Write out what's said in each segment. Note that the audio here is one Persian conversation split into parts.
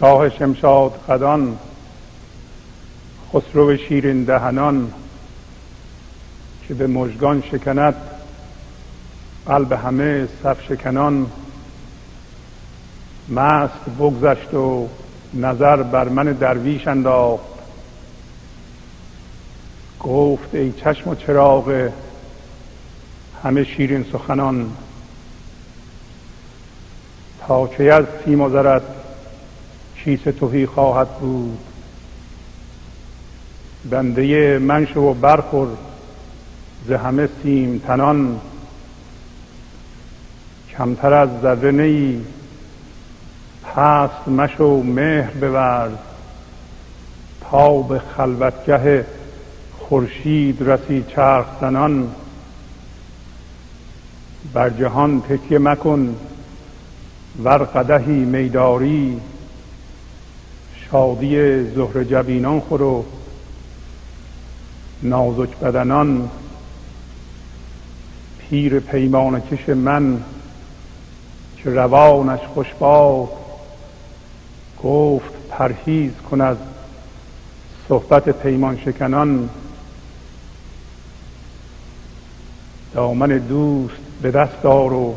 شاه شمشاد قدان خسرو شیرین دهنان که به مژگان شکند قلب همه صف شکنان. مست بگذشت و نظر بر من درویش انداخت. گفت ای چشم و چراغ همه شیرین سخنان. تا که از سیم و زرت چیز توهی خواهد بود؟ بنده من شو و برخور ز همه سیم تنان. کمتر از ذره نیی پست مشو مهر بورز. تا به خلوتگه خورشید رسی چرخ زنان. بر جهان تکیه مکن ور قدهی میداری. شادی زهر جبینان خور و نازک بدنان پیر پیمان کش من که روانش خوشباد گفت پرهیز کن از صحبت پیمان شکنان. دامن دوست به دست دار و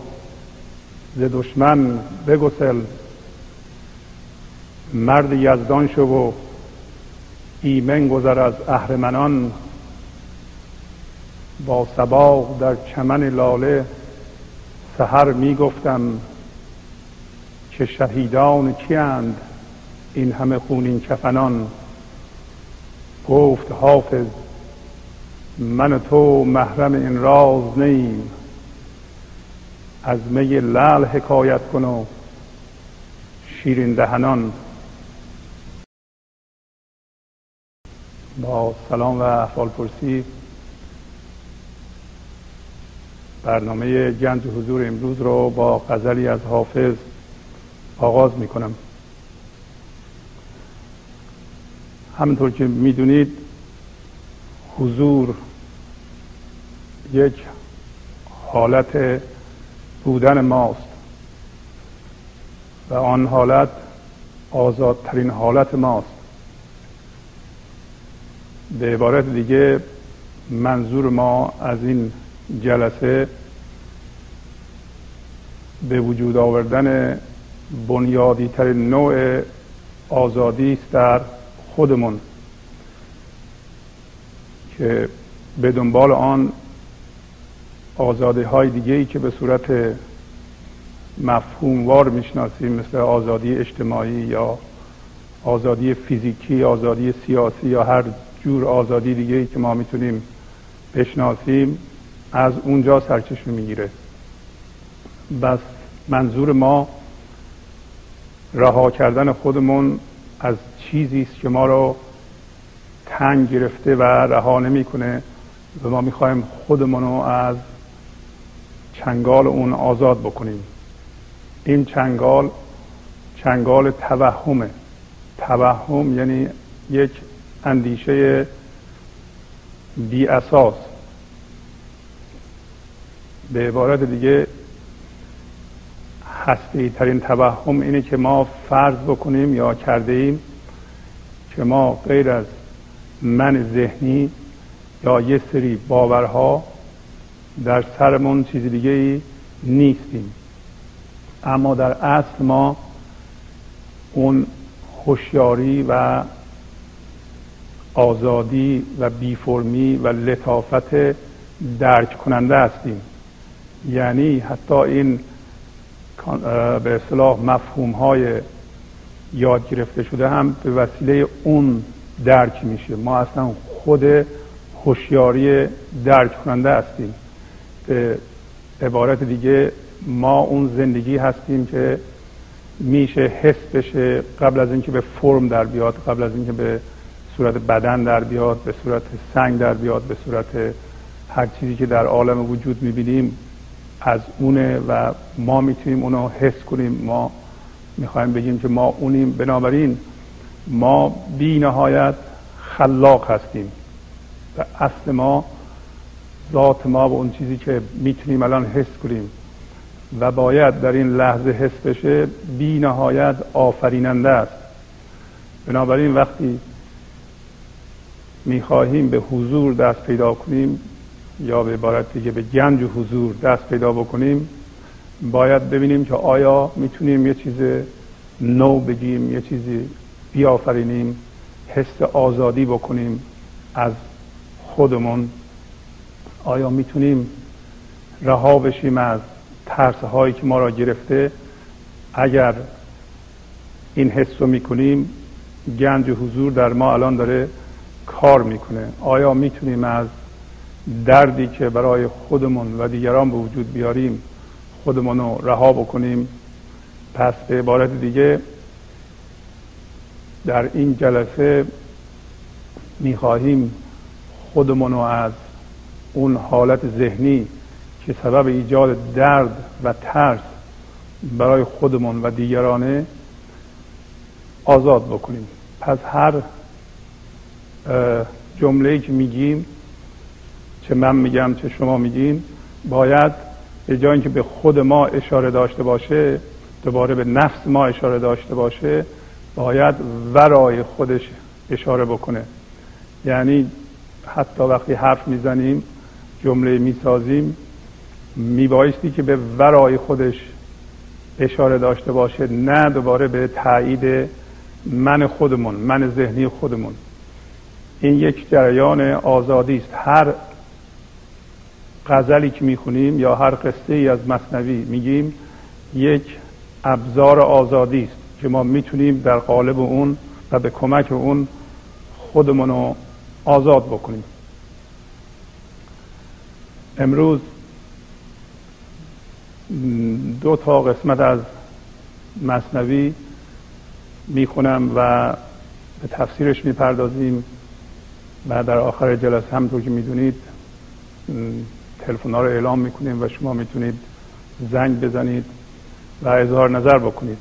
ز دشمن بگسل. مرد یزدان شو و ایمن گذر از اهرمنان. با سباق در چمن لاله سهر می گفتم که شهیدان کیند این همه خونین کفنان. گفت حافظ من تو محرم این راز نیم. از می لعل حکایت کن و شیرین دهنان. با سلام و احوال پرسی برنامه گنج حضور امروز رو با غزلی از حافظ آغاز می کنم همینطور که می‌دونید حضور یک حالت بودن ماست و آن حالت آزادترین حالت ماست. به عبارت دیگه منظور ما از این جلسه به وجود آوردن بنیادی ترین نوع آزادی است در خودمون که به دنبال آن آزادی های دیگه ای که به صورت مفهوموار می‌شناسیم مثل آزادی اجتماعی یا آزادی فیزیکی آزادی سیاسی یا هر جور آزادی دیگه ای که ما می‌تونیم بشناسیم از اونجا سرچشمه می‌گیره. بس منظور ما رها کردن خودمون از چیزی است که ما رو تنگ گرفته و رها نمی‌کنه و ما می‌خوایم خودمون رو از چنگال اون آزاد بکنیم. این چنگال چنگال توهمه. توهم یعنی یک اندیشه بی اساس به عبارت دیگه هستی ترین توهم اینه که ما فرض بکنیم یا کرده ایم که ما غیر از من ذهنی یا یه سری باورها در سرمون چیز دیگه ای نیستیم. اما در اصل ما اون هوشیاری و آزادی و بیفرمی و لطافت درک کننده هستیم. یعنی حتی این به اصطلاح مفهوم های یاد گرفته شده هم به وسیله اون درک میشه. ما اصلا خود هوشیاری درک کننده هستیم. به عبارت دیگه ما اون زندگی هستیم که میشه حس بشه قبل از اینکه به فرم در بیاد قبل از اینکه به صورت بدن در بیاد به صورت سنگ در بیاد به صورت هر چیزی که در عالم وجود می‌بینیم از اونه و ما می‌تونیم اونو حس کنیم. ما می‌خوایم بگیم که ما اونیم. بنابراین ما بی نهایت خلاق هستیم و اصل ما ذات ما و اون چیزی که می‌تونیم الان حس کنیم و باید در این لحظه حس بشه بی نهایت آفریننده است. بنابراین وقتی می‌خواهیم به حضور دست پیدا کنیم یا به عبارت دیگه به گنج حضور دست پیدا بکنیم باید ببینیم که آیا می‌تونیم یه چیز نو بگیم یه چیزی بیافرینیم حس آزادی بکنیم از خودمون. آیا می‌تونیم رها بشیم از ترس هایی که ما را گرفته؟ اگر این حس رو می‌کنیم گنج حضور در ما الان داره کار می‌کنه. آیا می‌تونیم از دردی که برای خودمون و دیگران به وجود بیاریم خودمون رو رها بکنیم؟ پس به عبارت دیگه در این جلسه می‌خواهیم خودمون رو از اون حالت ذهنی که سبب ایجاد درد و ترس برای خودمون و دیگرانه آزاد بکنیم. پس هر جمله که میگیم چه من میگم چه شما میگین باید به جای اینکه به خود ما اشاره داشته باشه دوباره به نفس ما اشاره داشته باشه باید ورای خودش اشاره بکنه. یعنی حتی وقتی حرف می‌زنیم جمله می‌سازیم میبایستی که به ورای خودش اشاره داشته باشه نه دوباره به تایید من خودمون من ذهنی خودمون. این یک جریان آزادی است. هر غزلی که می‌خونیم یا هر قصه ای از مصنوی میگیم یک ابزار آزادی است که ما می‌تونیم در قالب اون و به کمک اون خودمون رو آزاد بکنیم. امروز دو تا قسمت از مصنوی می‌خونم و به تفسیرش می‌پردازیم. و در آخر جلسه همطور که می‌دونید تلفن رو اعلام می‌کنیم و شما می‌تونید زنگ بزنید و اظهار نظر بکنید.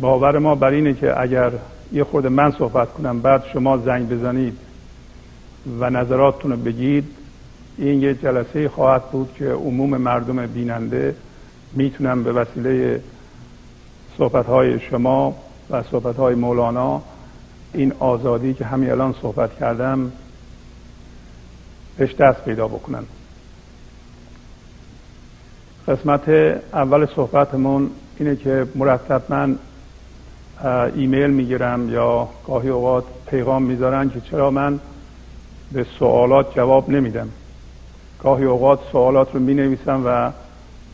باور ما بر اینه که اگر یه خورده من صحبت کنم بعد شما زنگ بزنید و نظراتتون رو بگید این یه جلسه خواهد بود که عموم مردم بیننده می‌تونن به وسیله صحبت شما و صحبت مولانا این آزادی که همین الان صحبت کردم بهش دست پیدا بکنن قسمت اول صحبتمون اینه که مرتب من ایمیل می‌گیرم یا گاهی اوقات پیغام می‌ذارن که چرا من به سوالات جواب نمیدم. گاهی اوقات سوالات رو می نویسم و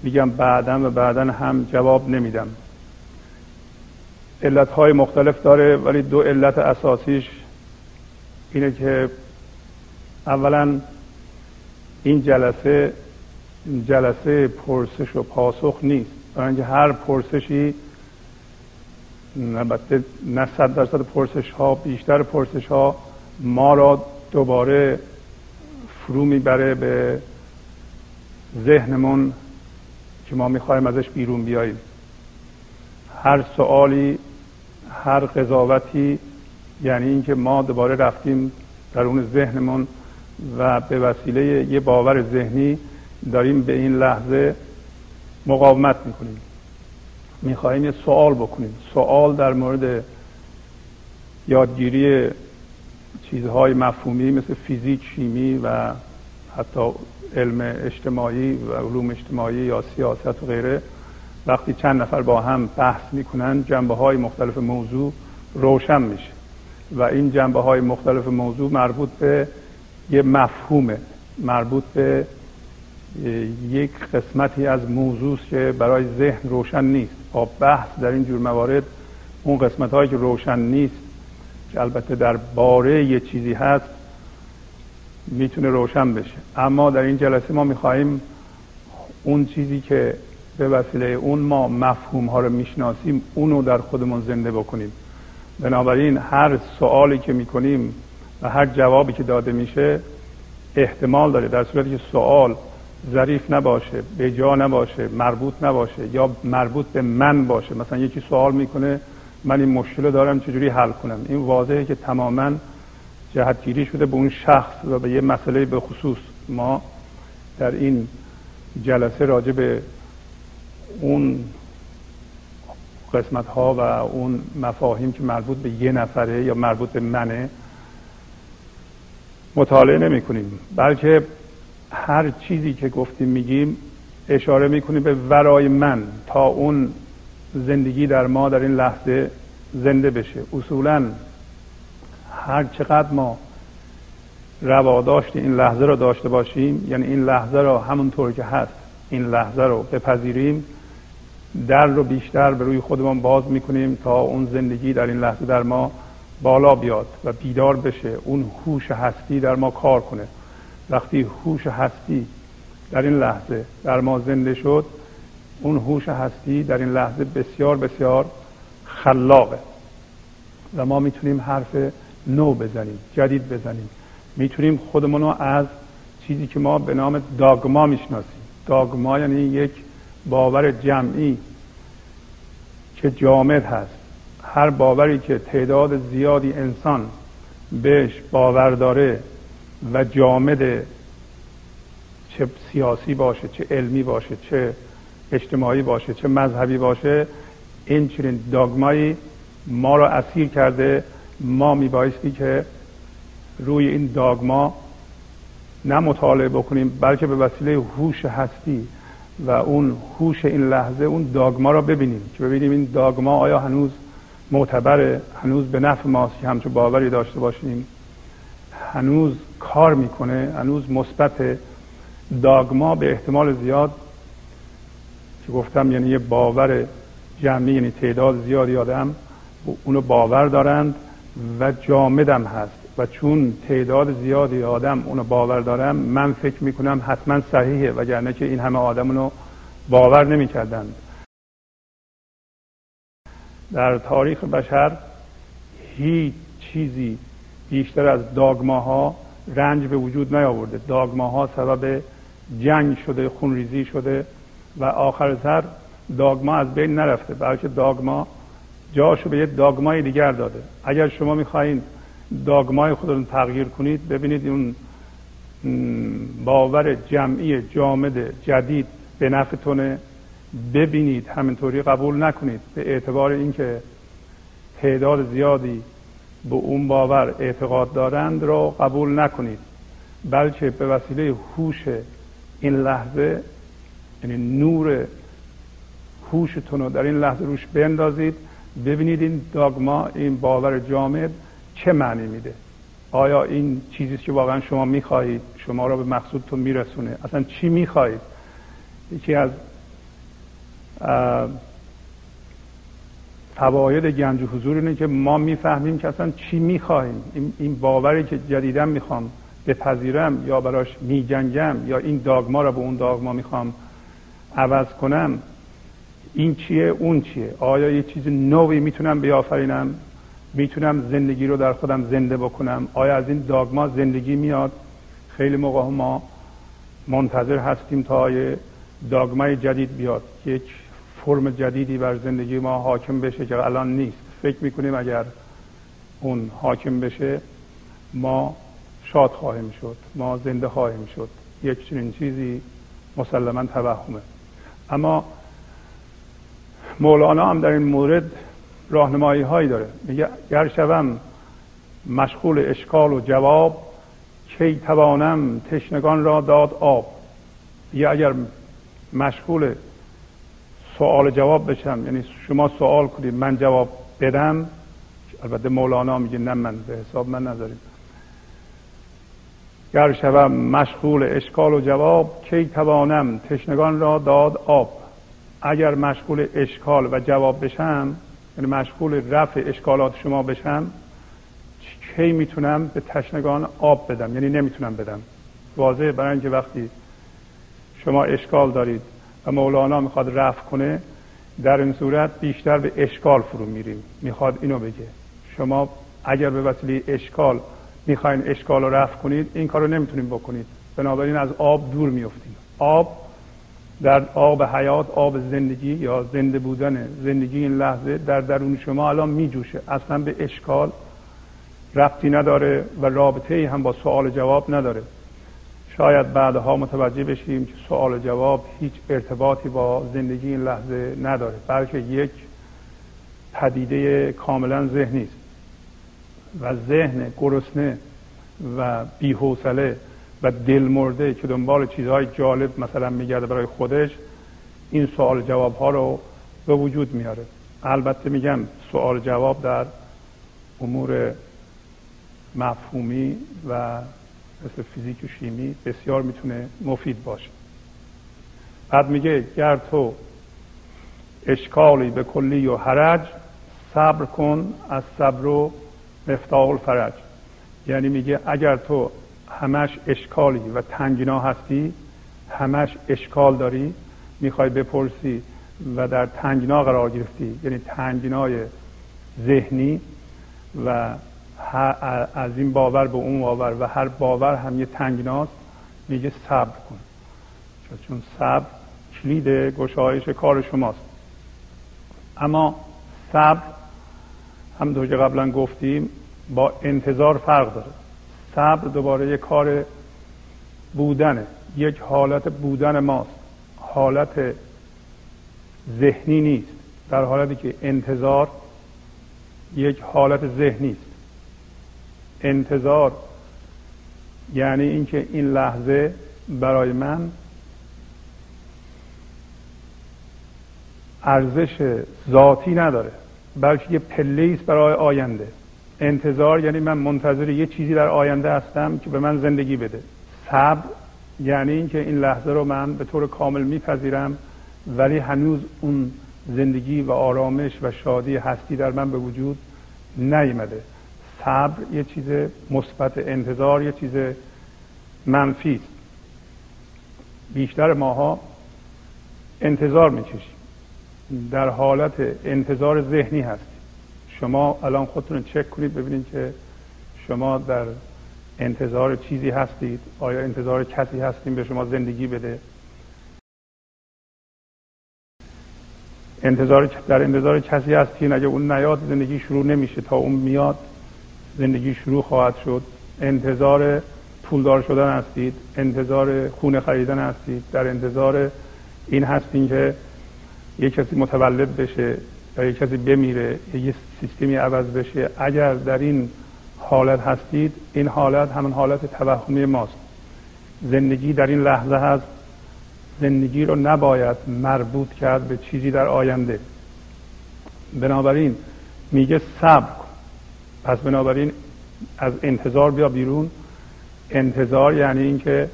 میگم بعدا و بعدا هم جواب نمیدم. علت های مختلف داره ولی دو علت اساسیش اینه که اولا این جلسه جلسه پرسش و پاسخ نیست. برای اینکه هر پرسشی البته نه صد درصد پرسش ها بیشتر پرسش ها ما را دوباره فرو می‌بره به ذهنمون که ما می‌خوایم ازش بیرون بیاییم. هر سوالی هر قضاوتی یعنی اینکه ما دوباره رفتیم در اون ذهنمون و به وسیله یه باور ذهنی داریم به این لحظه مقاومت می‌کنیم. می‌خواهیم یه سوال بکنیم. سوال در مورد یادگیری چیزهای مفهومی مثل فیزیک شیمی و حتی علم اجتماعی و علوم اجتماعی یا سیاست و غیره. وقتی چند نفر با هم بحث می‌کنن جنبه های مختلف موضوع روشن میشه. و این جنبه های مختلف موضوع مربوط به یه مفهومه مربوط به یک قسمتی از موضوع که برای ذهن روشن نیست. با بحث در این جور موارد اون قسمت هایی که روشن نیست که البته در باره یه چیزی هست می‌تونه روشن بشه. اما در این جلسه ما می‌خواهیم اون چیزی که به وسیله اون ما مفهوم ها رو می‌شناسیم اونو در خودمون زنده بکنیم. بنابراین هر سوالی که می‌کنیم و هر جوابی که داده میشه احتمال داره. در صورتی که سوال ظریف نباشه به جا نباشه مربوط نباشه یا مربوط به من باشه. مثلا یکی سوال می‌کنه من این مشکل دارم چجوری حل کنم؟ این واضحه که تماما جهتگیری شده به اون شخص و به یه مسئله به خصوص. ما در این جلسه راجع به اون قسمت ها و اون مفاهیم که مربوط به یه نفره یا مربوط به منه مطالعه نمی کنیم بلکه هر چیزی که گفتیم میگیم اشاره می‌کنیم به ورای من تا اون زندگی در ما در این لحظه زنده بشه. اصولا هر چقدر ما رواداشت این لحظه رو داشته باشیم یعنی این لحظه رو همونطور که هست این لحظه رو بپذیریم در رو بیشتر به روی خودمان باز می‌کنیم تا اون زندگی در این لحظه در ما بالا بیاد و بیدار بشه. اون هوش هستی در ما کار کنه. وقتی هوش هستی در این لحظه در ما زنده شد اون هوش هستی در این لحظه بسیار بسیار خلاقه. و ما می‌تونیم حرف نو بزنیم جدید بزنیم. می‌تونیم خودمون رو از چیزی که ما به نام داگما می‌شناسیم. داگما یعنی یک باور جمعی که جامد هست. هر باوری که تعداد زیادی انسان بهش باور داره و جامد چه سیاسی باشه چه علمی باشه چه اجتماعی باشه چه مذهبی باشه این چنین داگمایی ما را اسیر کرده ما میبایستی که روی این داگما نه مطالعه بکنیم بلکه به وسیله هوش هستی و اون هوش این لحظه اون داگما را ببینیم که ببینیم این داگما آیا هنوز معتبره هنوز به نفع ماست که همچون باوری داشته باشیم؟ هنوز کار می‌کنه هنوز مثبت داگما به احتمال زیاد که گفتم یعنی یه باور جمعی یعنی تعداد زیادی آدم اونو باور دارند و جامدم هست. و چون تعداد زیادی آدم اونو باور دارم من فکر می‌کنم حتما صحیحه وگرنه که این همه آدم اونو باور نمی‌کردند در تاریخ بشر هیچ چیزی بیشتر از داگماها رنج به وجود نیاورده. داگماها سبب جنگ شده خونریزی شده و آخر سر داگما از بین نرفته بلکه داگما جاشو به یک داگمای دیگر داده. اگر شما می‌خواهید داگمای خودتون تغییر کنید. ببینید اون باور جمعی جامد جدید به نفعتونه ببینید. همینطوری قبول نکنید. به اعتبار اینکه تعداد زیادی به اون باور اعتقاد دارند را قبول نکنید. بلکه به وسیله هوش این لحظه یعنی نور هوشتون رو در این لحظه روش بندازید. ببینید این داگما این باور جامد چه معنی میده؟ آیا این چیزی که واقعا شما می‌خواهید شما را به مقصودتون میرسونه؟ اصلا چی می‌خواهید؟ یکی از فواید گنج حضور اینه که ما می‌فهمیم که اصلا چی می‌خواهیم. این باوری که جدیدا می‌خوام بپذیرم یا براش میجنگم یا این داگما را به اون داگما می‌خوام عوض کنم این چیه؟ اون چیه؟ آیا یه چیز نوی می‌تونم بیافرینم؟ می‌تونم زندگی رو در خودم زنده بکنم. آیا از این داگما زندگی میاد؟ خیلی موقع ما منتظر هستیم تا یه داگمای جدید بیاد. یک فرم جدیدی بر زندگی ما حاکم بشه که الان نیست. فکر می‌کنیم اگر اون حاکم بشه ما شاد خواهیم شد. ما زنده خواهیم شد. یک چنین چیزی مسلما توهمه. اما مولانا هم در این مورد راهنمایی هایی داره. میگه گر شوم مشغول اشکال و جواب کی توانم تشنگان را داد آب؟ یا اگر مشغول سوال جواب بشم یعنی شما سوال کنید من جواب بدم؟ البته مولانا میگه نه من به حساب من نذاریم گر شوم مشغول اشکال و جواب کی توانم تشنگان را داد آب؟ اگر مشغول اشکال و جواب بشم یعنی مشغول رفع اشکالات شما بشم کی می‌تونم به تشنگان آب بدم؟ یعنی نمی‌تونم بدم. واضحه برای اینکه وقتی شما اشکال دارید و مولانا می‌خواد رفع کنه در این صورت بیشتر به اشکال فرو میریم. می‌خواد اینو بگه. شما اگر به وسیله اشکال می‌خواین اشکال رو رفع کنید این کار رو نمی‌تونید بکنید. بنابراین از آب دور میفتید آب در آب حیات آب زندگی یا زنده بودن زندگی این لحظه در درون شما الان میجوشه. اصلا به اشکال ربطی نداره و رابطه هم با سوال جواب نداره. شاید بعدها متوجه بشیم که سوال جواب هیچ ارتباطی با زندگی این لحظه نداره بلکه یک پدیده کاملا ذهنی است. و ذهن گرسنه و بیحوصله و دل مرده که دنبال چیزهای جالب مثلا میگرده برای خودش این سوال جواب ها رو به وجود میاره. البته میگم سوال جواب در امور مفهومی و مثل فیزیک و شیمی بسیار می‌تونه مفید باشه. بعد میگه گر تو اشکالی به کلی و حرج صبر کن از صبر و مفتاح الفرج. یعنی میگه اگر تو همش اشکالی و تنگینا هستی؟ همش اشکال داری؟ می‌خوای بپرسی و در تنگنا قرار گرفتی یعنی تنگنای ذهنی و از این باور به اون باور و هر باور هم یه تنگناست میگه صبر کن. چون صبر کلید گشایش کار شماست. اما صبر هم که قبلا گفتیم با انتظار فرق داره. صبر دوباره یک کار بودنه. یک حالت بودن ماست. حالت ذهنی نیست. در حالتی که انتظار یک حالت ذهنی است. انتظار یعنی اینکه این لحظه برای من ارزش ذاتی نداره بلکه یه پله است برای آینده. انتظار یعنی من منتظر یه چیزی در آینده هستم که به من زندگی بده. صبر یعنی اینکه این لحظه رو من به طور کامل میپذیرم ولی هنوز اون زندگی و آرامش و شادی هستی در من به وجود نیامده. صبر یه چیز مثبت انتظار یه چیز منفی است. بیشتر ماها انتظار می‌کشیم. در حالت انتظار ذهنی هست. شما الان خودتون چک کنید ببینید که شما در انتظار چیزی هستید. آیا انتظار کسی هستیم به شما زندگی بده؟ انتظار در انتظار کسی هستین؟ اگه اون نیاد زندگی شروع نمیشه. تا اون میاد زندگی شروع خواهد شد. انتظار پولدار شدن هستید. انتظار خونه خریدن هستید. در انتظار این هستین که یه کسی متولد بشه. یا یه کسی بمیره یه سیستمی عوض بشه. اگر در این حالت هستید این حالت همون حالت توهمی ماست. زندگی در این لحظه هست. زندگی رو نباید مربوط کرد به چیزی در آینده. بنابراین میگه صبر کن. پس بنابراین از انتظار بیا بیرون. انتظار یعنی اینکه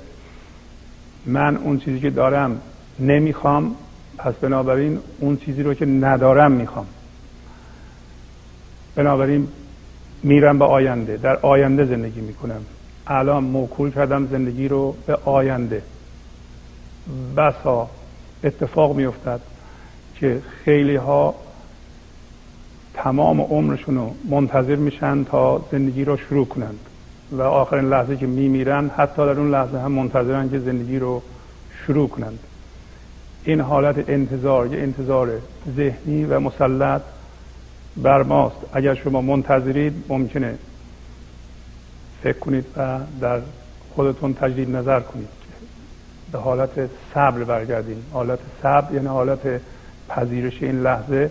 من اون چیزی که دارم نمی‌خوام پس بنابراین اون چیزی رو که ندارم می‌خوام. بنابراین میرم به آینده. در آینده زندگی می‌کنم. الان موکول کردم زندگی رو به آینده. بسا اتفاق میافتد که خیلی ها تمام عمرشون رو منتظر میشن تا زندگی رو شروع کنند. و آخرین لحظه که میمیرن حتی در اون لحظه هم منتظرن که زندگی رو شروع کنند. این حالت انتظار یه انتظار ذهنی و مسلط بر ماست. اگر شما منتظرید ممکنه فکر کنید و در خودتون تجدید نظر کنید. به حالت صبر برگردیم حالت صبر یعنی حالت پذیرش این لحظه.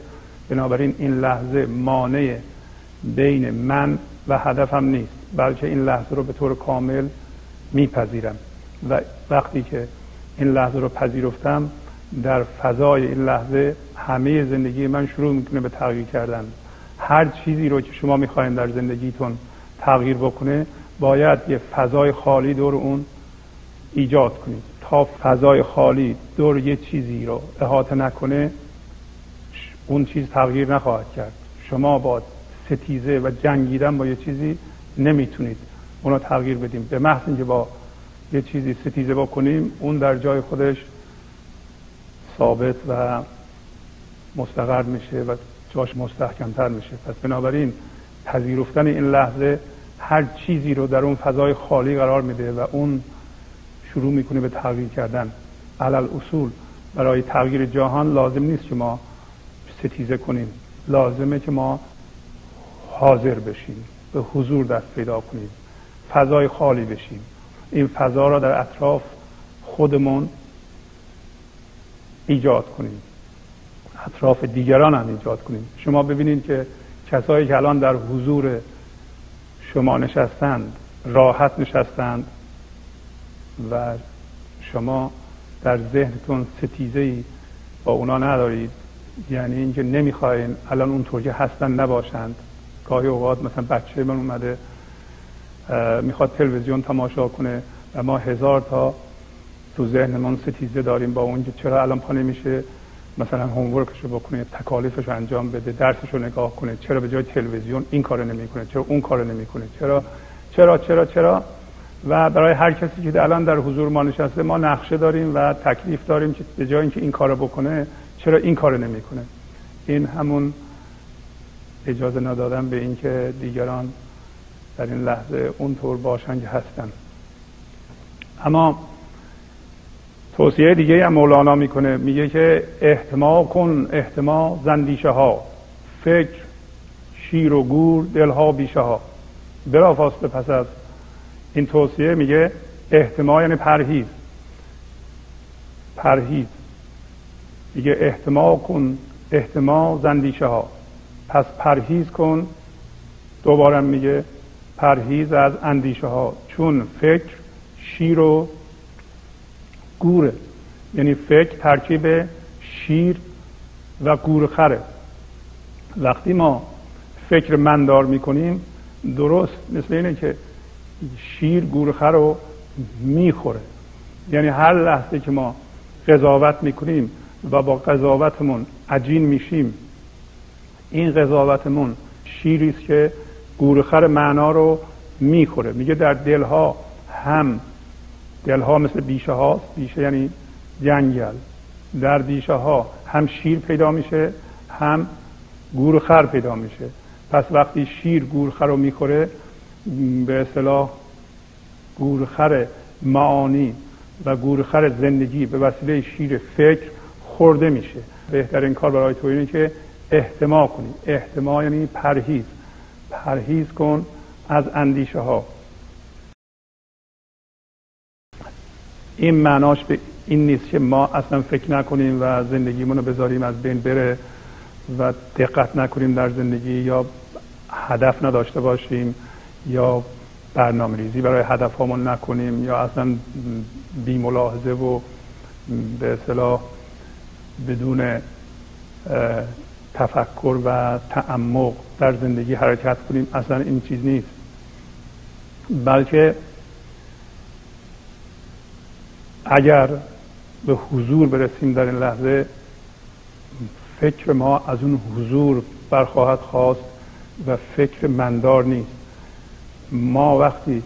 بنابراین این لحظه مانع بین من و هدفم نیست بلکه این لحظه رو به طور کامل میپذیرم. و وقتی که این لحظه رو پذیرفتم در فضای این لحظه همه زندگی من شروع می‌کنه به تغییر کردن. هر چیزی رو که شما می‌خواین در زندگیتون تغییر بکنه باید یه فضای خالی دور اون ایجاد کنید. تا فضای خالی دور یه چیزی رو احاطه نکنه اون چیز تغییر نخواهد کرد. شما با ستیزه و جنگیدن با یه چیزی نمی‌تونید اونو تغییر بدیم. به محض اینکه با یه چیزی ستیزه بکنیم اون در جای خودش ثابت و مستقر میشه و جاش مستحکمتر میشه. پس بنابراین پذیرفتن این لحظه هر چیزی رو در اون فضای خالی قرار میده و اون شروع می‌کنه به تغییر کردن. علل اصول برای تغییر جهان لازم نیست که ما ستیزه کنیم. لازمه که ما حاضر بشیم به حضور دست پیدا کنیم فضای خالی بشیم. این فضا را در اطراف خودمون ایجاد کنیم. اطراف دیگران هم ایجاد کنیم. شما ببینید که کسایی که الان در حضور شما نشستند راحت نشستند و شما در ذهنتون ستیزه ای با اونا ندارید یعنی اینکه نمی‌خواین الان اونطور که هستن نباشند. گاهی اوقات مثلا بچه من اومده می‌خواد تلویزیون تماشا کنه و ما هزار تا تو ذهنمون ستیزه داریم با اونجا چرا الان پا نمیشه مثلا هومورکش رو بکنه تکالیفش رو انجام بده درسش رو نگاه کنه چرا به جای تلویزیون این کارو نمی‌کنه چرا اون کارو نمی‌کنه چرا چرا چرا چرا؟ و برای هر کسی که الان در حضور ما نشسته ما نقشه داریم و تکلیف داریم که به جای اینکه این کارو بکنه چرا این کارو نمی‌کنه؟ این همون اجازه ندادن به اینکه دیگران در این لحظه اونطور باشن که هستن. اما توصیه دیگه هم مولانا می‌کنه. میگه که احتما کن احتما زندیشه ها. فکر شیر و گور دلها بیشه ها. بلافاصله پس از این توصیه میگه احتما یعنی پرهیز. پرهیز. میگه احتما کن احتما زندیشه ها. پس پرهیز کن. دوباره میگه پرهیز از اندیشه ها. چون فکر شیر و گوره. یعنی فکر ترکیب شیر و گورخره وقتی ما فکر مندار می‌کنیم درست مثل اینه که شیر گورخه رو می‌خوره. یعنی هر لحظه که ما قضاوت می‌کنیم و با قضاوتمون عجین میشیم این قضاوتمون شیری است که گورخر معنا رو می‌خوره. میگه در دلها هم دلها مثل بیشه هاست بیشه یعنی جنگل در بیشه ها هم شیر پیدا میشه هم گورخر پیدا میشه. پس وقتی شیر گورخر رو می‌خوره به اصطلاح گورخر معانی و گورخر زندگی به وسیله شیر فکر خورده میشه. بهترین کار برای تو اینه که احتما کنی. احتما یعنی پرهیز. پرهیز کن از اندیشه ها. این معناش به این نیست که ما اصلا فکر نکنیم و زندگیمون رو بذاریم از بین بره و دقت نکنیم در زندگی یا هدف نداشته باشیم یا برنامه ریزی برای هدف هامون نکنیم یا اصلا بی ملاحظه و به اصطلاح بدون تفکر و تعمق در زندگی حرکت کنیم اصلا این چیز نیست. بلکه اگر به حضور برسیم در این لحظه فکر ما از اون حضور برخواهد خواست و فکر مندار نیست. ما وقتی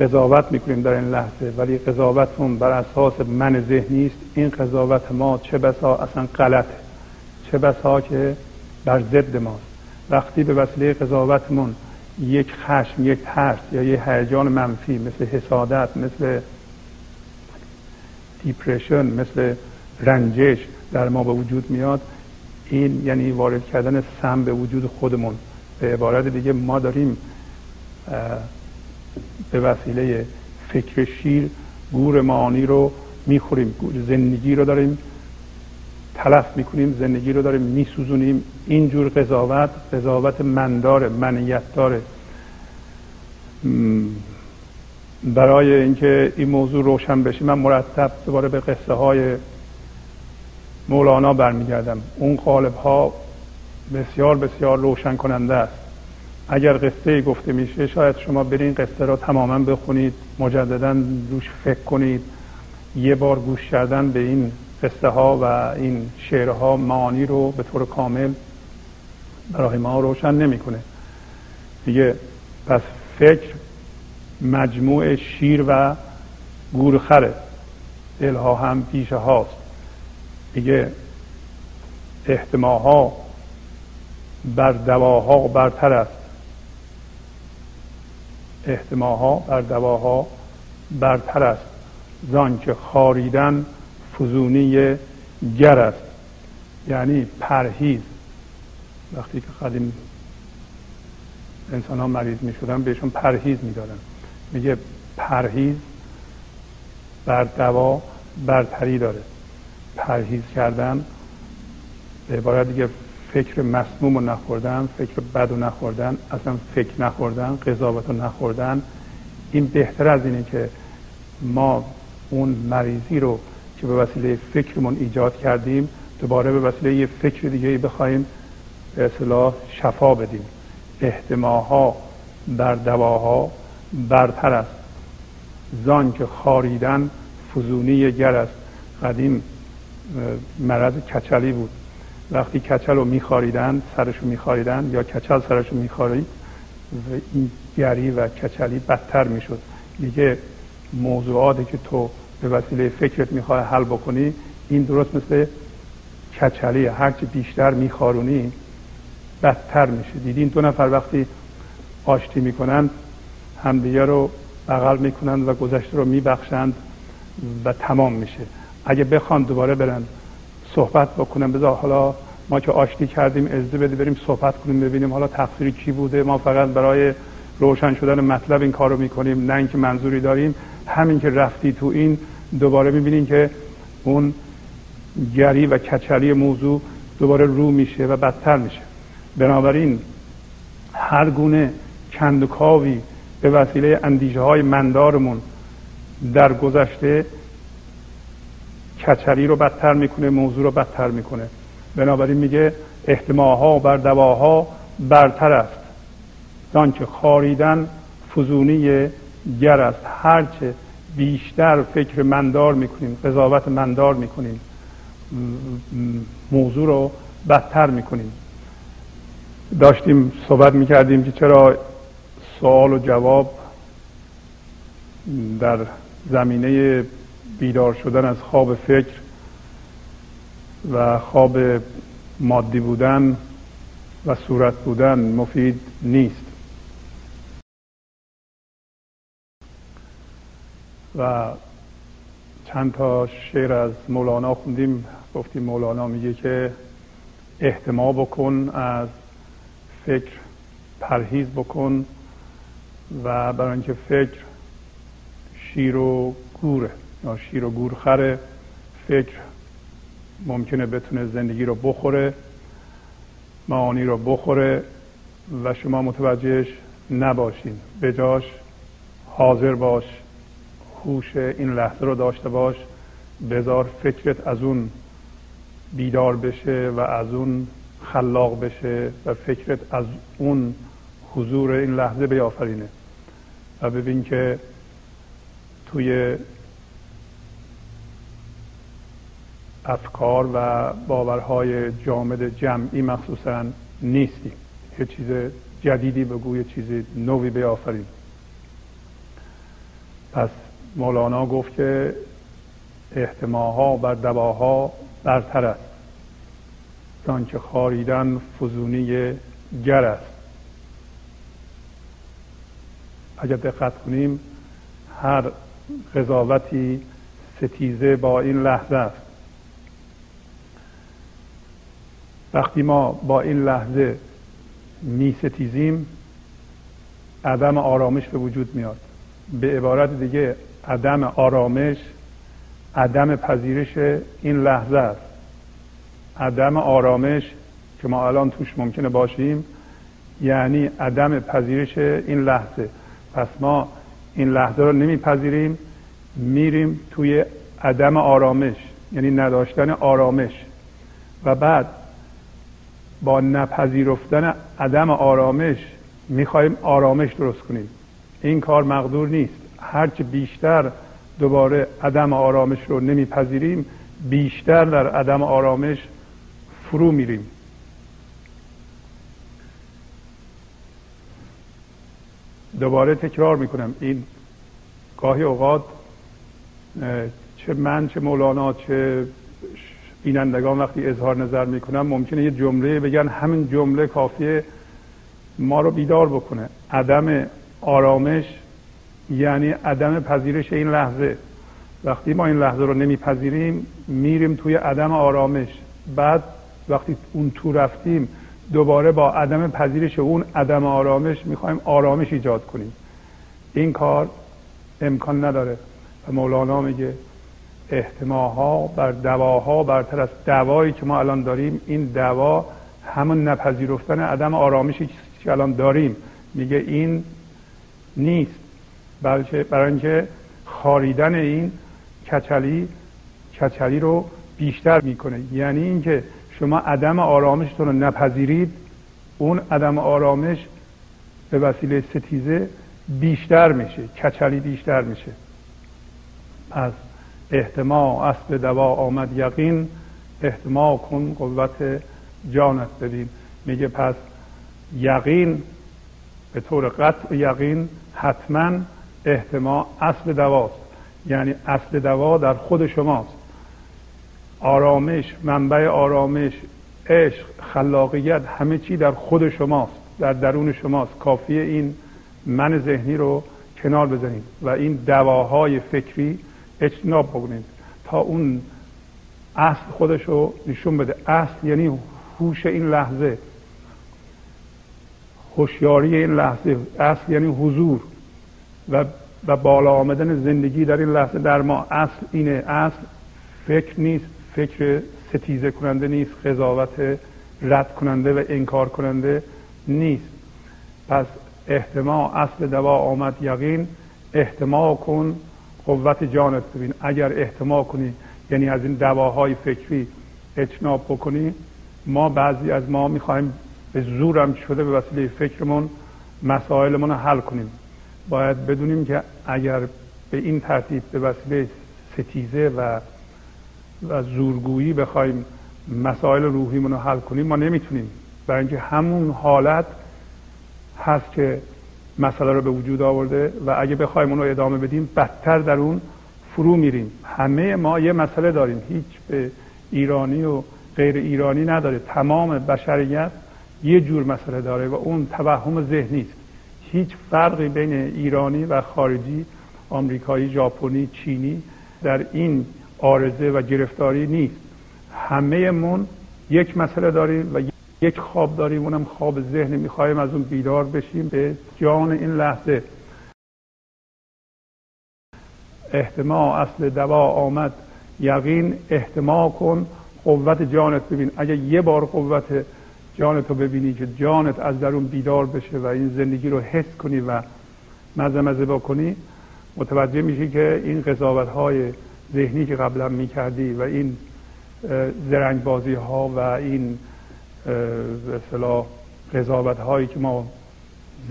قضاوت می‌کنیم در این لحظه ولی قضاوتمون بر اساس من ذهنی است این قضاوت ما چه بسا اصلا غلطه چه بسا که بر ضد ماست. وقتی به وسیله قضاوتمون یک خشم یک ترس یا یک هیجان منفی مثل حسادت مثل دیپریشن مثل رنجش در ما به وجود میاد. این یعنی وارد کردن سم به وجود خودمون. به عبارت دیگه ما داریم به وسیله فکر شیر گور معانی رو می‌خوریم. زندگی رو داریم تلف می‌کنیم زندگی رو داریم میسوزونیم. اینجور قضاوت قضاوت منداره منیت داره برای اینکه این موضوع روشن بشه من مرتب دوباره به قصه های مولانا برمیگردم. اون قالب ها بسیار بسیار روشن کننده است. اگر قصه گفته میشه شاید شما برین قصه را تماما بخونید مجددا روش فکر کنید. یه بار گوش کردن به این قصه ها و این شعرها معانی رو به طور کامل برای ما روشن نمی‌کنه. دیگه پس فکر مجموع شیر و گورخره. دلها هم پیشه هاست. دیگه احتماها بر دواها برتر است. احتماها بر دواها برتر است. زان که خاریدن فزونی گر است. یعنی پرهیز. وقتی که قدیم انسان ها مریض می شدن بهشون پرهیز می دادن میگه پرهیز بر دوا برتری داره. پرهیز کردن به عبارت دیگه فکر مسموم رو نخوردن فکر بد رو نخوردن اصلا فکر نخوردن قضاوت رو نخوردن. این بهتر از اینه که ما اون مریضی رو که به وسیله فکرمون ایجاد کردیم دوباره به وسیله یه فکر دیگه بخوایم به اصطلاح شفا بدیم. احتماها بر دواها برتر است. زان که خاریدن فزونی گر است. قدیم مرض کچلی بود. وقتی کچل رو میخاریدن سرش رو میخاریدن یا کچل سرش رو میخارید و این گری و کچلی بدتر می‌شد. دیگه موضوعاتی که تو به وسیله فکرت می‌خوای حل بکنی این درست مثل کچلی. هرچی بیشتر میخارونی بدتر میشه دیدین دو نفر وقتی آشتی می‌کنن همدیگه رو بغل می‌کنن و گذشته رو میبخشند و تمام میشه. اگه بخوان دوباره برن صحبت بکنن بذار حالا ما که آشتی کردیم اجازه بده بریم صحبت کنیم ببینیم حالا تقصیر کی بوده. ما فقط برای روشن شدن مطلب این کارو می‌کنیم نه اینکه منظوری داریم. همین که رفتی تو این دوباره می‌بینین که اون گری و کچلی موضوع دوباره رو میشه و بدتر میشه. بنابراین هر گونه کندوکاوی به وسیله اندیشه های مندارمون در گذشته کچلی رو بدتر می‌کنه موضوع رو بدتر می‌کنه. بنابراین میگه احتماها بر دواها برتر است. که خاریدن فزونی گر است. هرچه بیشتر فکر مندار می‌کنیم قضاوت مندار می‌کنیم موضوع رو بدتر می‌کنیم. داشتیم صحبت می‌کردیم که چرا سوال و جواب در زمینه بیدار شدن از خواب فکر و خواب مادی بودن و صورت بودن مفید نیست. و چند تا شعر از مولانا خوندیم. گفتیم مولانا میگه که احتما بکن از فکر پرهیز بکن و برای اینکه فکر شیر و گوره یا شیر و گورخره فکر ممکنه بتونه زندگی رو بخوره معانی رو بخوره و شما متوجهش نباشین. به جاش حاضر باش هوش این لحظه رو داشته باش بذار فکرت از اون بیدار بشه و از اون خلاق بشه و فکرت از اون حضور این لحظه بیافرینه و ببین که توی افکار و باورهای جامد جمعی مخصوصا نیستی. یه چیز جدیدی بگو یه چیز نوی بیافرین. پس مولانا گفت که احتماها بر دواها برتر است. که خاریدن فزونی گر است اگر دقت کنیم هر قضاوتی ستیزه با این لحظه است. وقتی ما با این لحظه می ستیزیم عدم آرامش به وجود میاد. به عبارت دیگه عدم آرامش عدم پذیرش این لحظه است. عدم آرامش که ما الان توش ممکنه باشیم یعنی عدم پذیرش این لحظه. پس ما این لحظه رو نمیپذیریم میریم توی عدم آرامش یعنی نداشتن آرامش. و بعد با نپذیرفتن عدم آرامش می‌خواهیم آرامش درست کنیم. این کار مقدور نیست. هرچه بیشتر دوباره عدم آرامش رو نمیپذیریم بیشتر در عدم آرامش فرو میریم. دوباره تکرار می‌کنم. این گاهی اوقات چه من چه مولانا چه بینندگان وقتی اظهار نظر می‌کنن ممکنه یه جمله بگن همین جمله کافیه ما رو بیدار بکنه. عدم آرامش یعنی عدم پذیرش این لحظه. وقتی ما این لحظه رو نمیپذیریم میریم توی عدم آرامش. بعد وقتی اون تو رفتیم دوباره با عدم پذیرش اون عدم آرامش می‌خوایم آرامش ایجاد کنیم. این کار امکان نداره. و مولانا میگه احتماها بر دواها برتر از دوایی که ما الان داریم این دوا همون نپذیرفتن عدم آرامشی که الان داریم. میگه این نیست. بلکه برای اینکه خاریدن این کچلی کچلی رو بیشتر می‌کنه. یعنی اینکه شما عدم آرامشتون رو نپذیرید. اون عدم آرامش به وسیله ستیزه بیشتر میشه کچلی بیشتر میشه. از احتما اسب دوا آمد یقین احتما کن قوت جانت ببین میگه پس یقین به طور قطع یقین حتما احتما اصل دواست. یعنی اصل دوا در خود شماست. آرامش منبع آرامش عشق خلاقیت همه چی در خود شماست در درون شماست. کافیه این من ذهنی رو کنار بزنید و این دواهای فکری اجتناب بکنید تا اون اصل خودش رو نشون بده. اصل یعنی هوش این لحظه هوشیاری این لحظه. اصل یعنی حضور و و بالا آمدن زندگی در این لحظه در ما. اصل اینه. اصل فکر نیست. فکر ستیزه کننده نیست قضاوت رد کننده و انکار کننده نیست. پس احتما اصل دوا آمد یقین احتما کن قوت جانت ببین. اگر احتما کنی یعنی از این دواهای فکری اجناب بکنی ما بعضی از ما می‌خوایم به زورم شده به وسیله فکرمون مسائلمون رو حل کنیم. باید بدونیم که اگر به این ترتیب به وسیله ستیزه و و زورگویی بخوایم مسائل روحیمون رو حل کنیم ما نمی‌تونیم. برای اینکه همون حالت هست که مسئله رو به وجود آورده و اگه بخوایم اون رو ادامه بدیم بدتر در اون فرو میریم. همه ما یه مسئله داریم. هیچ به ایرانی و غیر ایرانی نداره. تمام بشریت یه جور مسئله داره و اون توهم ذهنی است. هیچ فرقی بین ایرانی و خارجی آمریکایی ژاپنی چینی در این آرزه و گرفتاری نیست. همه من یک مسئله داریم و یک خواب داریم. اونم خواب ذهن. می‌خوایم از اون بیدار بشیم به جان این لحظه. احتما اصل دوا آمد. یقین احتما کن. قوت جانت ببین. اگه یه بار قوت جانت رو ببینی که جانت از درون بیدار بشه و این زندگی رو حس کنی و مزه مزه بکنی متوجه میشی که این قضاوت های ذهنی که قبلا می‌کردی و این زرنگ بازی ها و این به قضاوت هایی که ما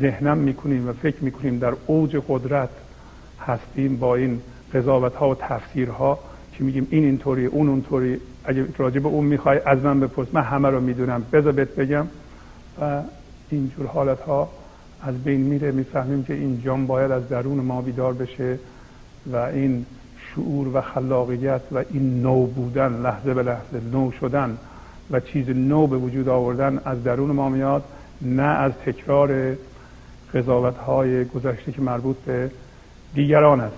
ذهنم می‌کنیم و فکر می‌کنیم در اوج قدرت هستیم با این قضاوت ها و تفسیر ها که میگیم این اینطوری اون اونطوری اگه راجع به اون می‌خوای از من بپرس. من همه رو می‌دونم. بذار بهت بگم. و اینجور حالت ها از بین میره. می‌فهمیم که این جام باید از درون ما بیدار بشه و این شعور و خلاقیت و این نو بودن لحظه به لحظه نو شدن و چیز نو به وجود آوردن از درون ما میاد نه از تکرار قضاوت های گذشته که مربوط به دیگران است.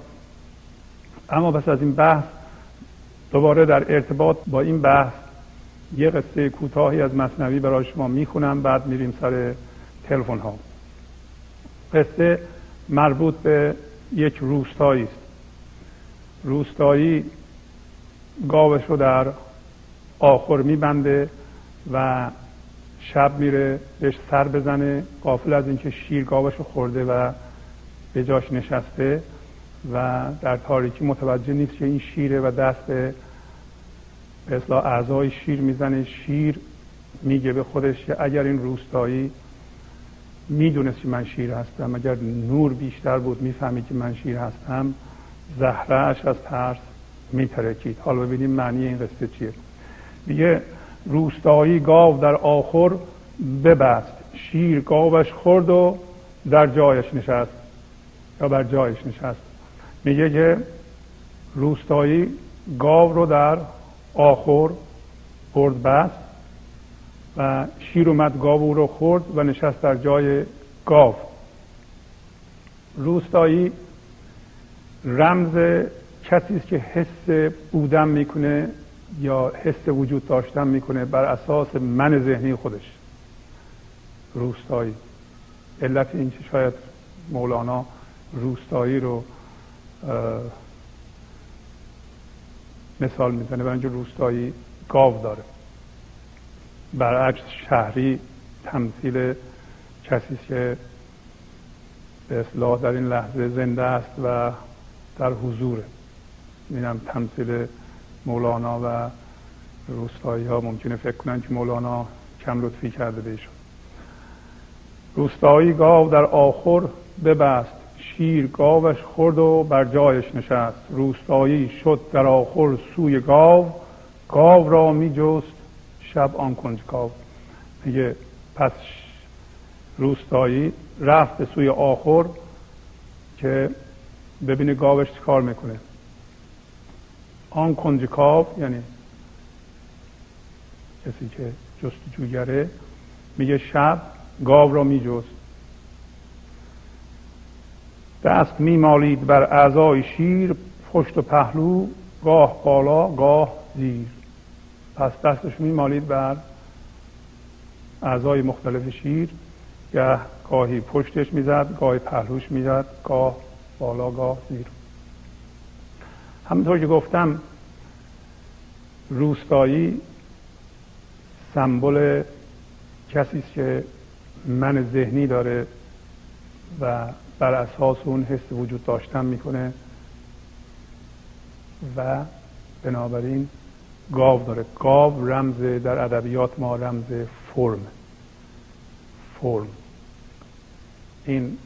اما پس از این بحث دوباره در ارتباط با این بحث یه قصه کوتاهی از مصنوی برای شما می‌خونم بعد میریم سر تلفن ها قصه مربوط به یک روستایی است. روستایی گاوش رو در آخر میبنده و شب میره بهش سر بزنه قافل از اینکه شیر گاوش رو خورده و به جاش نشسته و در تاریکی متوجه نیست که این شیره و دست به اصلاح اعضای شیر می‌زنه. شیر میگه به خودش که اگر این روستایی می‌دونست که من شیر هستم اگر نور بیشتر بود می‌فهمی که من شیر هستم. زهرهش از ترس میترکید. حالا ببینیم معنی این قصه چیه. میگه روستایی گاو در آخر ببست شیر گاوش خورد و در جایش نشست. یا بر جایش نشست. میگه که روستایی گاو رو در آخر برد بست و شیر اومد گاو او رو خورد و نشست در جای گاو. روستایی رمز کسی است که حس بودن می‌کنه یا حس وجود داشتن می‌کنه بر اساس من ذهنی خودش. روستایی. علت این که شاید مولانا روستایی رو مثال می‌زنه برای اینکه روستایی گاو داره. برعکس شهری تمثیل کسی که به اصلاح در این لحظه زنده است و در حضوره اینم تمثیل مولانا و روستایی ها ممکنه فکر کنن که مولانا کم لطفی کرده بهشون. روستایی گاو در آخر ببست شیر گاوش خورد و بر جایش نشست. روستایی شد در آخر سوی گاو گاو را می جست شب آن کنج گاو. میگه پس روستایی رفت به سوی آخر که ببینه گاوش کار می‌کنه. آن کنج کاو یعنی کسی که جستجوگره میگه شب گاو را میجست. دست میمالید بر اعضای شیر پشت و پهلو گاه بالا گاه زیر. پس دستش میمالید بر اعضای مختلف شیر گه گاهی پشتش می‌زد گاهی پهلوش می‌زد گاه بالا گاه زیر همونطور که گفتم روستایی سمبل کسی است که من ذهنی داره و بر اساس اون حس وجود داشتن می‌کنه و بنابراین گاو داره. گاو رمز در ادبیات ما رمز فرم. فرم. این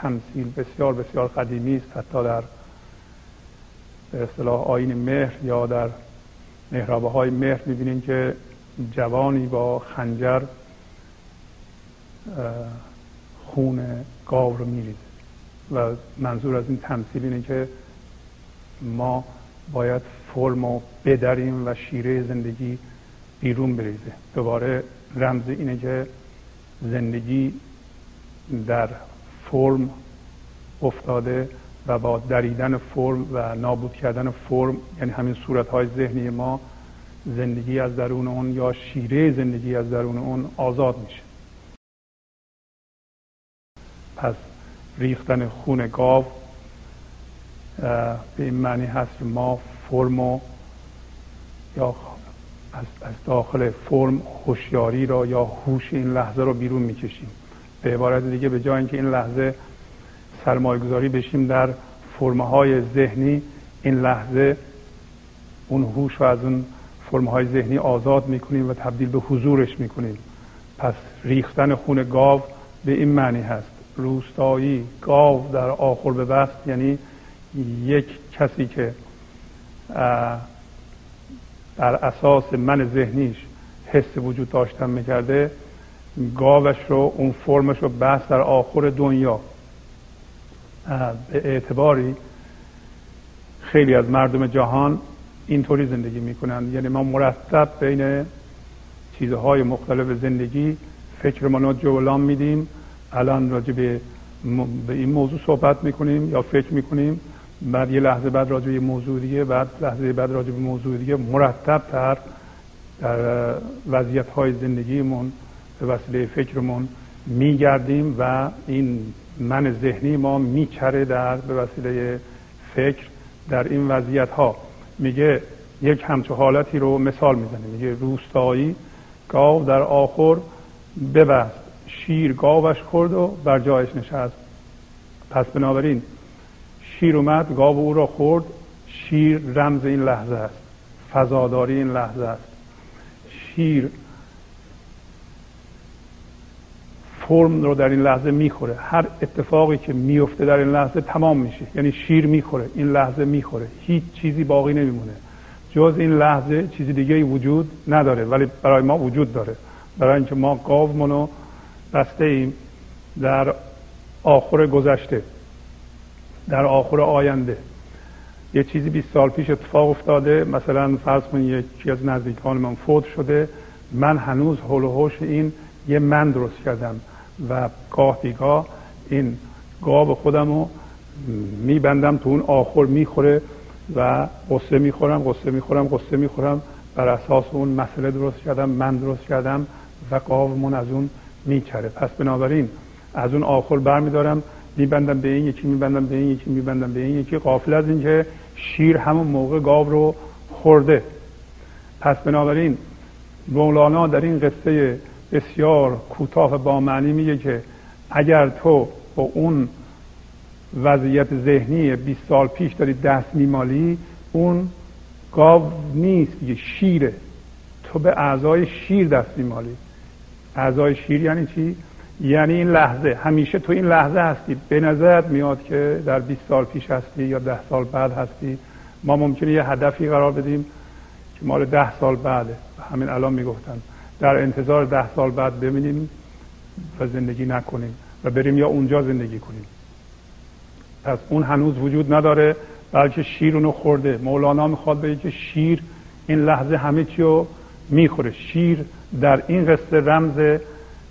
تمثیل بسیار بسیار قدیمی است حتی در به اصطلاح آین مهر یا در محرابه های مهر می‌بینیم که جوانی با خنجر خون گاو رو میریزه. و منظور از این تمثیل اینه که ما باید فرم رو بدریم و شیره زندگی بیرون بریزه. دوباره رمز اینه که زندگی در فرم افتاده و با دریدن فرم و نابود کردن فرم یعنی همین صورتهای ذهنی ما زندگی از درون اون یا شیره زندگی از درون اون آزاد میشه. پس ریختن خون گاو به این معنی هست که ما فرم یا از داخل فرم هوشیاری را یا هوش این لحظه رو بیرون می‌کشیم. به عبارت دیگه به جای اینکه این لحظه سرمایه گذاری بشیم در فرمه ذهنی این لحظه اون هوش رو از اون فرمه های ذهنی آزاد می‌کنیم و تبدیل به حضورش می‌کنیم. پس ریختن خون گاو به این معنی هست. روستایی گاو در آخر به بست یعنی یک کسی که بر اساس من ذهنیش حس وجود داشتن می‌کرده گاوش رو اون فرمش رو بست در آخر دنیا. به اعتباری خیلی از مردم جهان اینطوری زندگی می‌کنند یعنی ما مرتب بین چیزهای مختلف زندگی فکرمان رو جولان میدیم. الان راجع به, به این موضوع صحبت می‌کنیم یا فکر می‌کنیم. بعد یه لحظه بعد راجع به موضوع دیگه بعد لحظه بعد راجع به موضوع دیگه مرتب تر در وضعیت های زندگیمون به وسیله فکرمون میگردیم و این من ذهنی ما میچره در به وسیله فکر در این وضعیت ها میگه یک همچو حالتی رو مثال می‌زنه. میگه روستایی گاو در آخر ببست شیر گاوش خورد و بر جایش نشست. پس بنابراین شیر اومد گاو او را خورد شیر رمز این لحظه است فضاداری این لحظه است. شیر فرم رو در این لحظه می‌خوره. هر اتفاقی که میفته در این لحظه تمام میشه. یعنی شیر می‌خوره. این لحظه می‌خوره. هیچ چیزی باقی نمیمونه. جز این لحظه چیزی دیگه وجود نداره. ولی برای ما وجود داره. برای اینکه ما گاومونو بسته ایم در آخر گذشته. در آخر آینده. یه چیزی 20 سال پیش اتفاق افتاده. مثلا فرض کنید یکی از نزدیکان من فوت شده. من هنوز هول این یه من درست کردم. و گاه بیگاه این گاو خودم رو میبندم تو اون آخر می‌خوره و قصه می‌خورم قصه می‌خورم قصه می‌خورم. بر اساس اون مسئله درست کردم من درست کردم و گاومون از اون میچره. پس بنابراین از اون آخر برمیدارم. میبندم به این یکی میبندم به این یکی میبندم به این یکی. قافل از اینکه شیر همون موقع گاو رو خورده. پس بنابراین مولانا در این قصه بسیار کوتاه با معنی میگه که اگر تو با اون وضعیت ذهنی 20 سال پیش داری دست میمالی اون گاو نیست یه شیره. تو به اعضای شیر دست میمالی. اعضای شیر یعنی چی؟ یعنی این لحظه. همیشه تو این لحظه هستی. به نظرت میاد که در 20 سال پیش هستی یا ده سال بعد هستی. ما ممکنه یه هدفی قرار بدیم که مال ده سال بعده. همین الان می‌گفتن. در انتظار ده سال بعد ببینیم و زندگی نکنیم و بریم یا اونجا زندگی کنیم. پس اون هنوز وجود نداره بلکه شیر اونو خورده. مولانا می‌خواد بگه که شیر این لحظه همه چی رو می‌خوره. شیر در این قصه رمز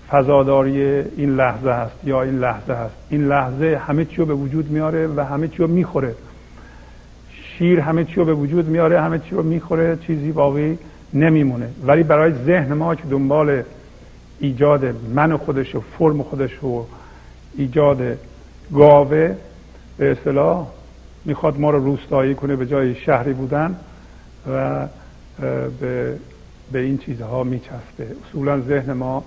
فضاداری این لحظه هست یا این لحظه هست. این لحظه همه چی رو به وجود میاره و همه چی رو می‌خوره. شیر همه چی رو به وجود میاره همه چی رو می‌خوره. چیزی باقی نمیمونه. ولی برای ذهن ما که دنبال ایجاد من خودش و فرم خودش و ایجاد گاوه به اصطلاح می‌خواد ما رو روستایی کنه به جای شهری بودن و به, به این چیزها میچسبه. اصولا ذهن ما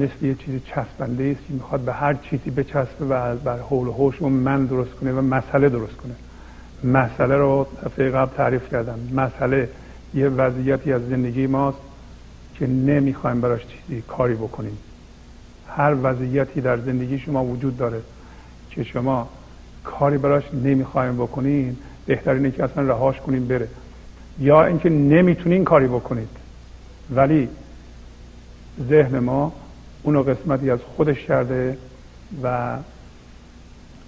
مثل یه چیز چسبنده است که می‌خواد به هر چیزی بچسبه و بر حول و و من درست کنه و مسئله درست کنه. مسئله رو دفعه قبل تعریف کردم. مسئله یه وضعیتی از زندگی ماست که نمی‌خوایم براش چیزی کاری بکنیم. هر وضعیتی در زندگی شما وجود داره که شما کاری براش نمی‌خوایم بکنین بهترینه که اصلا رهاش کنیم بره. یا اینکه نمی‌تونین کاری بکنید. ولی ذهن ما اونو قسمتی از خودش کرده و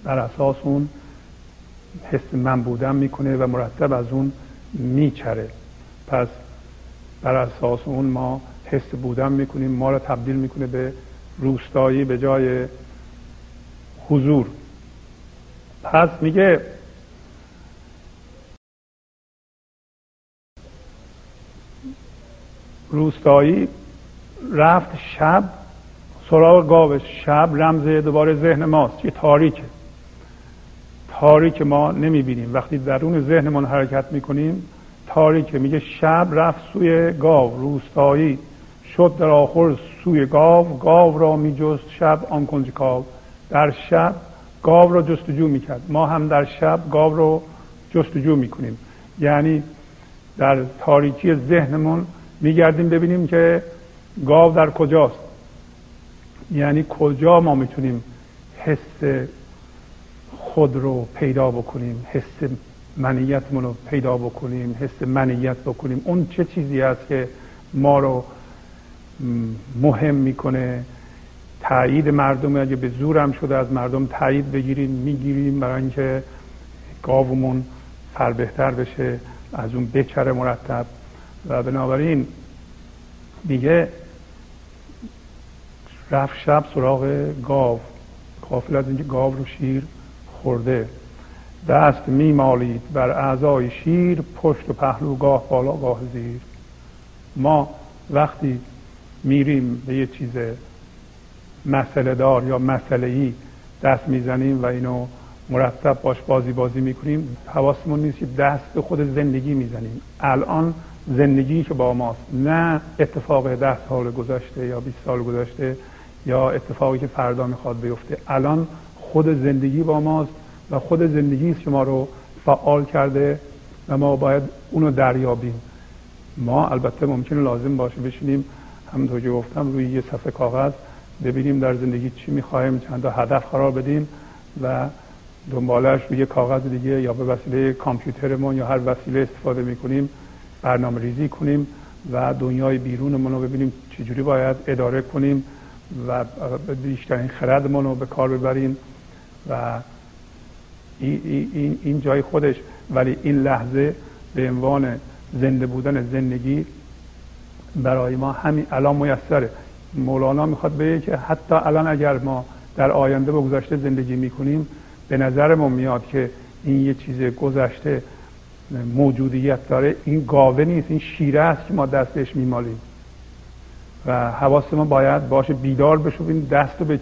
بر اساس اون حس من بودن می‌کنه و مرتب از اون میچره. پس بر اساس اون ما حس بودن می‌کنیم ما رو تبدیل می‌کنه به روستایی به جای حضور. پس میگه روستایی رفت شب سراغ گاوش شب رمز دوباره ذهن ماست. یه تاریکه. تاریک ما نمی‌بینیم. وقتی درون ذهنمون حرکت می‌کنیم تاریکه میگه شب رفت سوی گاو روستایی شد در آخر سوی گاو گاو را میجست شب آن کنج گاو در شب گاو را جستجو می‌کرد. ما هم در شب گاو رو جستجو می‌کنیم. یعنی در تاریکی ذهنمون میگردیم ببینیم که گاو در کجاست. یعنی کجا ما می‌تونیم حس خود رو پیدا بکنیم حس منیتمون رو پیدا بکنیم حس منیت بکنیم. اون چه چیزی است که ما رو مهم می‌کنه؟ تایید مردم اگه به زورم شده از مردم تایید بگیریم می‌گیریم برای اینکه گاومون سر بهتر بشه از اون بچره مرتب. و بنابراین میگه رفت شب سراغ گاو. قافل از اینکه گاو رو شیر خورده. دست میمالید بر اعضای شیر پشت و پهلو گاه بالا گاه زیر. ما وقتی میریم به یه چیز مسئله دار یا مسئله ای دست می‌زنیم و اینو مرتب باش بازی بازی می‌کنیم حواسمون نیست که دست به خود زندگی می‌زنیم. الان زندگی که با ماست نه اتفاق ده سال گذشته یا 20 سال گذشته یا اتفاقی که فردا می‌خواد بیفته. الان خود زندگی با ماست. و خود زندگی است که ما رو فعال کرده و ما باید اونو دریابیم. ما البته ممکنه لازم باشه بشینیم همونطور که گفتم روی یه صفحه کاغذ ببینیم در زندگی چی می‌خوایم چند تا هدف قرار بدیم و دنبالش روی کاغذ دیگه یا به وسیله کامپیوترمون یا هر وسیله استفاده می‌کنیم برنامه ریزی کنیم و دنیای بیرونمون رو ببینیم چجوری باید اداره کنیم و بیشترین خردمون رو به کار ببریم و این, این جای خودش ولی این لحظه به عنوان زنده بودن زندگی برای ما همین الان میسره. مولانا می‌خواد بگه که حتی الان اگر ما در آینده به گذشته زندگی می‌کنیم به نظرمون میاد که این یه چیز گذشته موجودیت داره. این گاوه نیست این شیره است که ما دستش میمالیم. و حواس ما باید باشه بیدار بشو دست رو به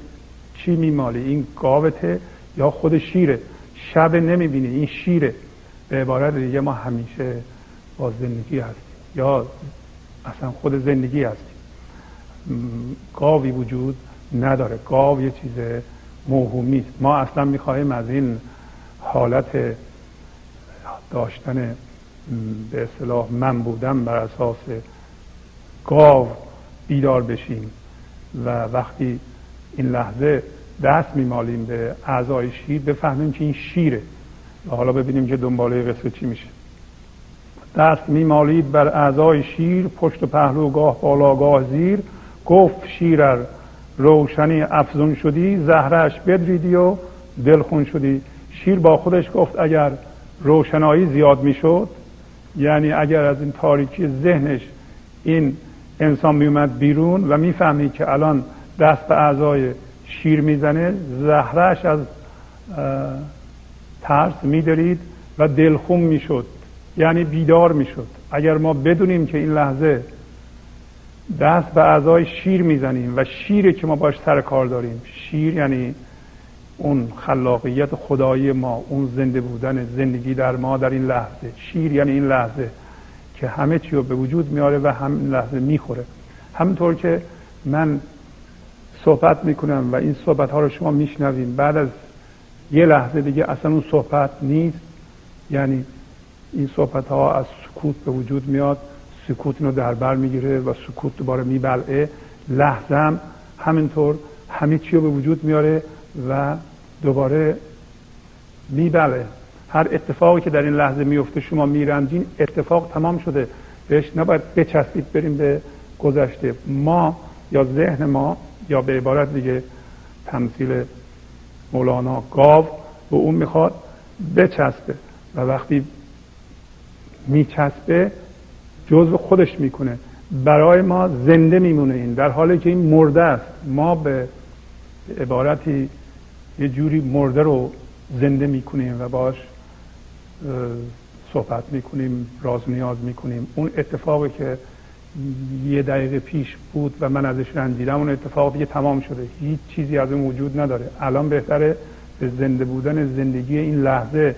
چی میمالی؟ این گاوته یا خود شیره؟ شب نمی‌بینی. این شیره به عبارت دیگه ما همیشه با زندگی هستیم. یا اصلا خود زندگی هستیم. گاوی وجود نداره. گاو یه چیز موهومی است. ما اصلا می‌خواهیم از این حالت داشتن به اصطلاح من بودن بر اساس گاو بیدار بشیم. و وقتی این لحظه دست میمالیم به اعضای شیر بفهمیم که این شیره. و حالا ببینیم که دنباله قصه چی میشه. دست میمالید بر اعضای شیر پشت و پهلو گاه بالا گاه زیر. گفت شیرر روشنی افزون شدی زهرش بدریدی و دلخون شدی. شیر با خودش گفت اگر روشنایی زیاد می‌شد یعنی اگر از این تاریکی ذهنش این انسان میومد بیرون و می‌فهمید که الان دست به اعضای شیر می‌زنه زهرش از ترس میدارید و دلخون می‌شد. یعنی بیدار می‌شد. اگر ما بدونیم که این لحظه دست به اعضای شیر می‌زنیم و شیری که ما باش سر کار داریم شیر یعنی اون خلاقیت خدایی ما اون زنده بودن زندگی در ما در این لحظه. شیر یعنی این لحظه که همه چی رو به وجود میاره و هم لحظه می‌خوره. همینطور که من صحبت می‌کنم و این صحبت ها رو شما میشنویم. بعد از یه لحظه دیگه اصلا اون صحبت نیست. یعنی این صحبت ها از سکوت به وجود میاد. سکوت رو در بر می‌گیره و سکوت دوباره میبلعه. لحظه هم همینطور همه چی رو به وجود میاره و دوباره میبله هر اتفاقی که در این لحظه میفته شما میرنجین اتفاق تمام شده. بهش نباید بچسبید بریم به گذشته. ما یا ذهن ما یا به عبارت دیگه تمثیل مولانا گاو به اون می‌خواد بچسبه و وقتی میچسبه جزو خودش می‌کنه. برای ما زنده میمونه این. در حالی که این مرده است. ما به عبارتی یه جوری مرده رو زنده می‌کنیم و باش صحبت می‌کنیم راز نیاز می‌کنیم. اون اتفاقی که یه دقیقه پیش بود و من ازش رنجیدم. اون اتفاق دیگه تمام شده. هیچ چیزی از اون وجود نداره. الان بهتره به زنده بودن زندگی این لحظه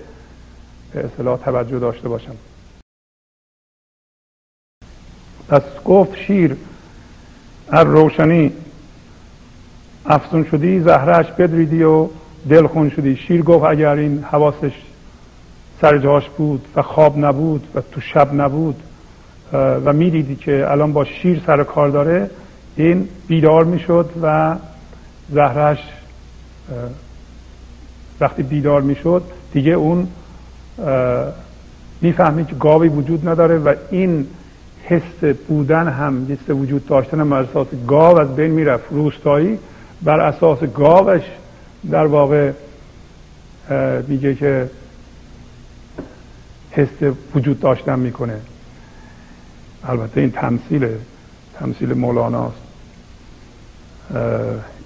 به اصطلاح توجه داشته باشم. پس گفت شیر هر روشنی افزون شدی زهرش بدریدی و دلخون شدی. شیر گفت اگر این حواسش سر جاش بود و خواب نبود و تو شب نبود و می‌دیدی که الان با شیر سر کار داره این بیدار می‌شد و زهرش وقتی بیدار می‌شد دیگه اون می‌فهمید که گاوی وجود نداره و این حس بودن هم حس وجود داشتن هم اساس گاو از بین می‌رفت. روستایی بر اساس گاوش در واقع میگه که حس وجود داشتن می‌کنه. البته این تمثیل تمثیل مولاناست.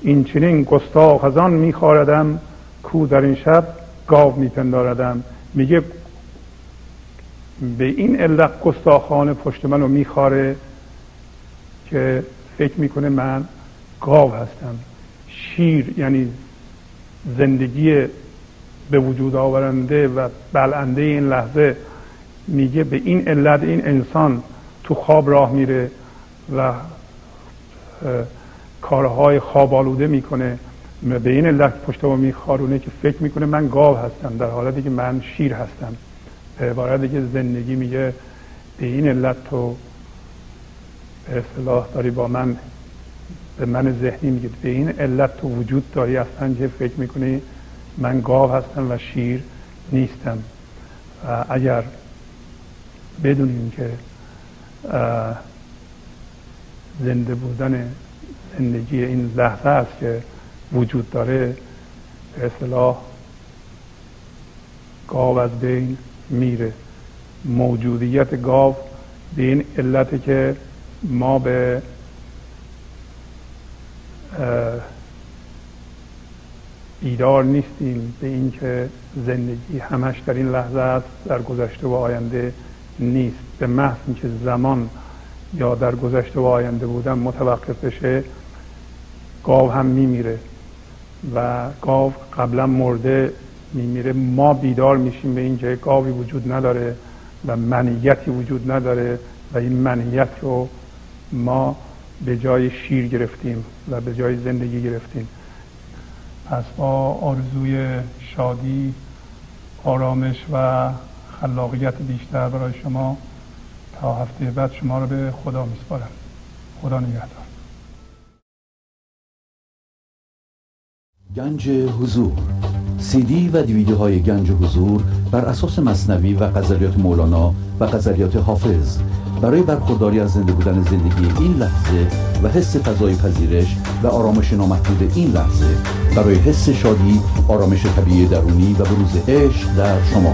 این چنین گستاخ از آن میخواردم کو در این شب گاو میپنداردم. میگه به این علت گستاخانه پشت منو میخواره که فکر می‌کنه من گاو هستم. شیر یعنی زندگی به وجود آورنده و بلنده این لحظه میگه به این علت این انسان تو خواب راه میره و کارهای خواب آلوده می‌کنه. به این علت پشت ما میخارونه که فکر می‌کنه من گاو هستم در حالتی که من شیر هستم. به عبارت که زندگی میگه به این علت تو به اصطلاح داری با من به من ذهنی میگه. به این علت تو وجود داری اصلا که فکر می‌کنی من گاو هستم و شیر نیستم. و اگر بدونیم که زنده بودن زندگی این لحظه است که وجود داره. به اصطلاح گاو از بین میره. موجودیت گاو به این علت که ما به بیدار نیستیم به اینکه زندگی همش در این لحظه است در گذشته و آینده نیست. به محض اینکه زمان یا در گذشته و آینده بودن متوقف بشه گاو هم میمیره و گاو قبلا مرده میمیره. ما بیدار میشیم به اینکه گاوی وجود نداره و منیتی وجود نداره و این منیت رو ما به جای شیر گرفتیم و به جای زندگی گرفتیم. پس با آرزوی شادی آرامش و خلاقیت بیشتر برای شما تا هفته بعد شما رو به خدا میسپارم. خدا نگهدار. گنج حضور. سی دی و دیویدیو های گنج حضور بر اساس مصنوی و غزلیات مولانا و غزلیات حافظ. برای برخورداری از زنده بودن زندگی این لحظه و حس فضای پذیرش و آرامش نامحدود این لحظه برای حس شادی آرامش طبیعی درونی و بروز عشق در شما.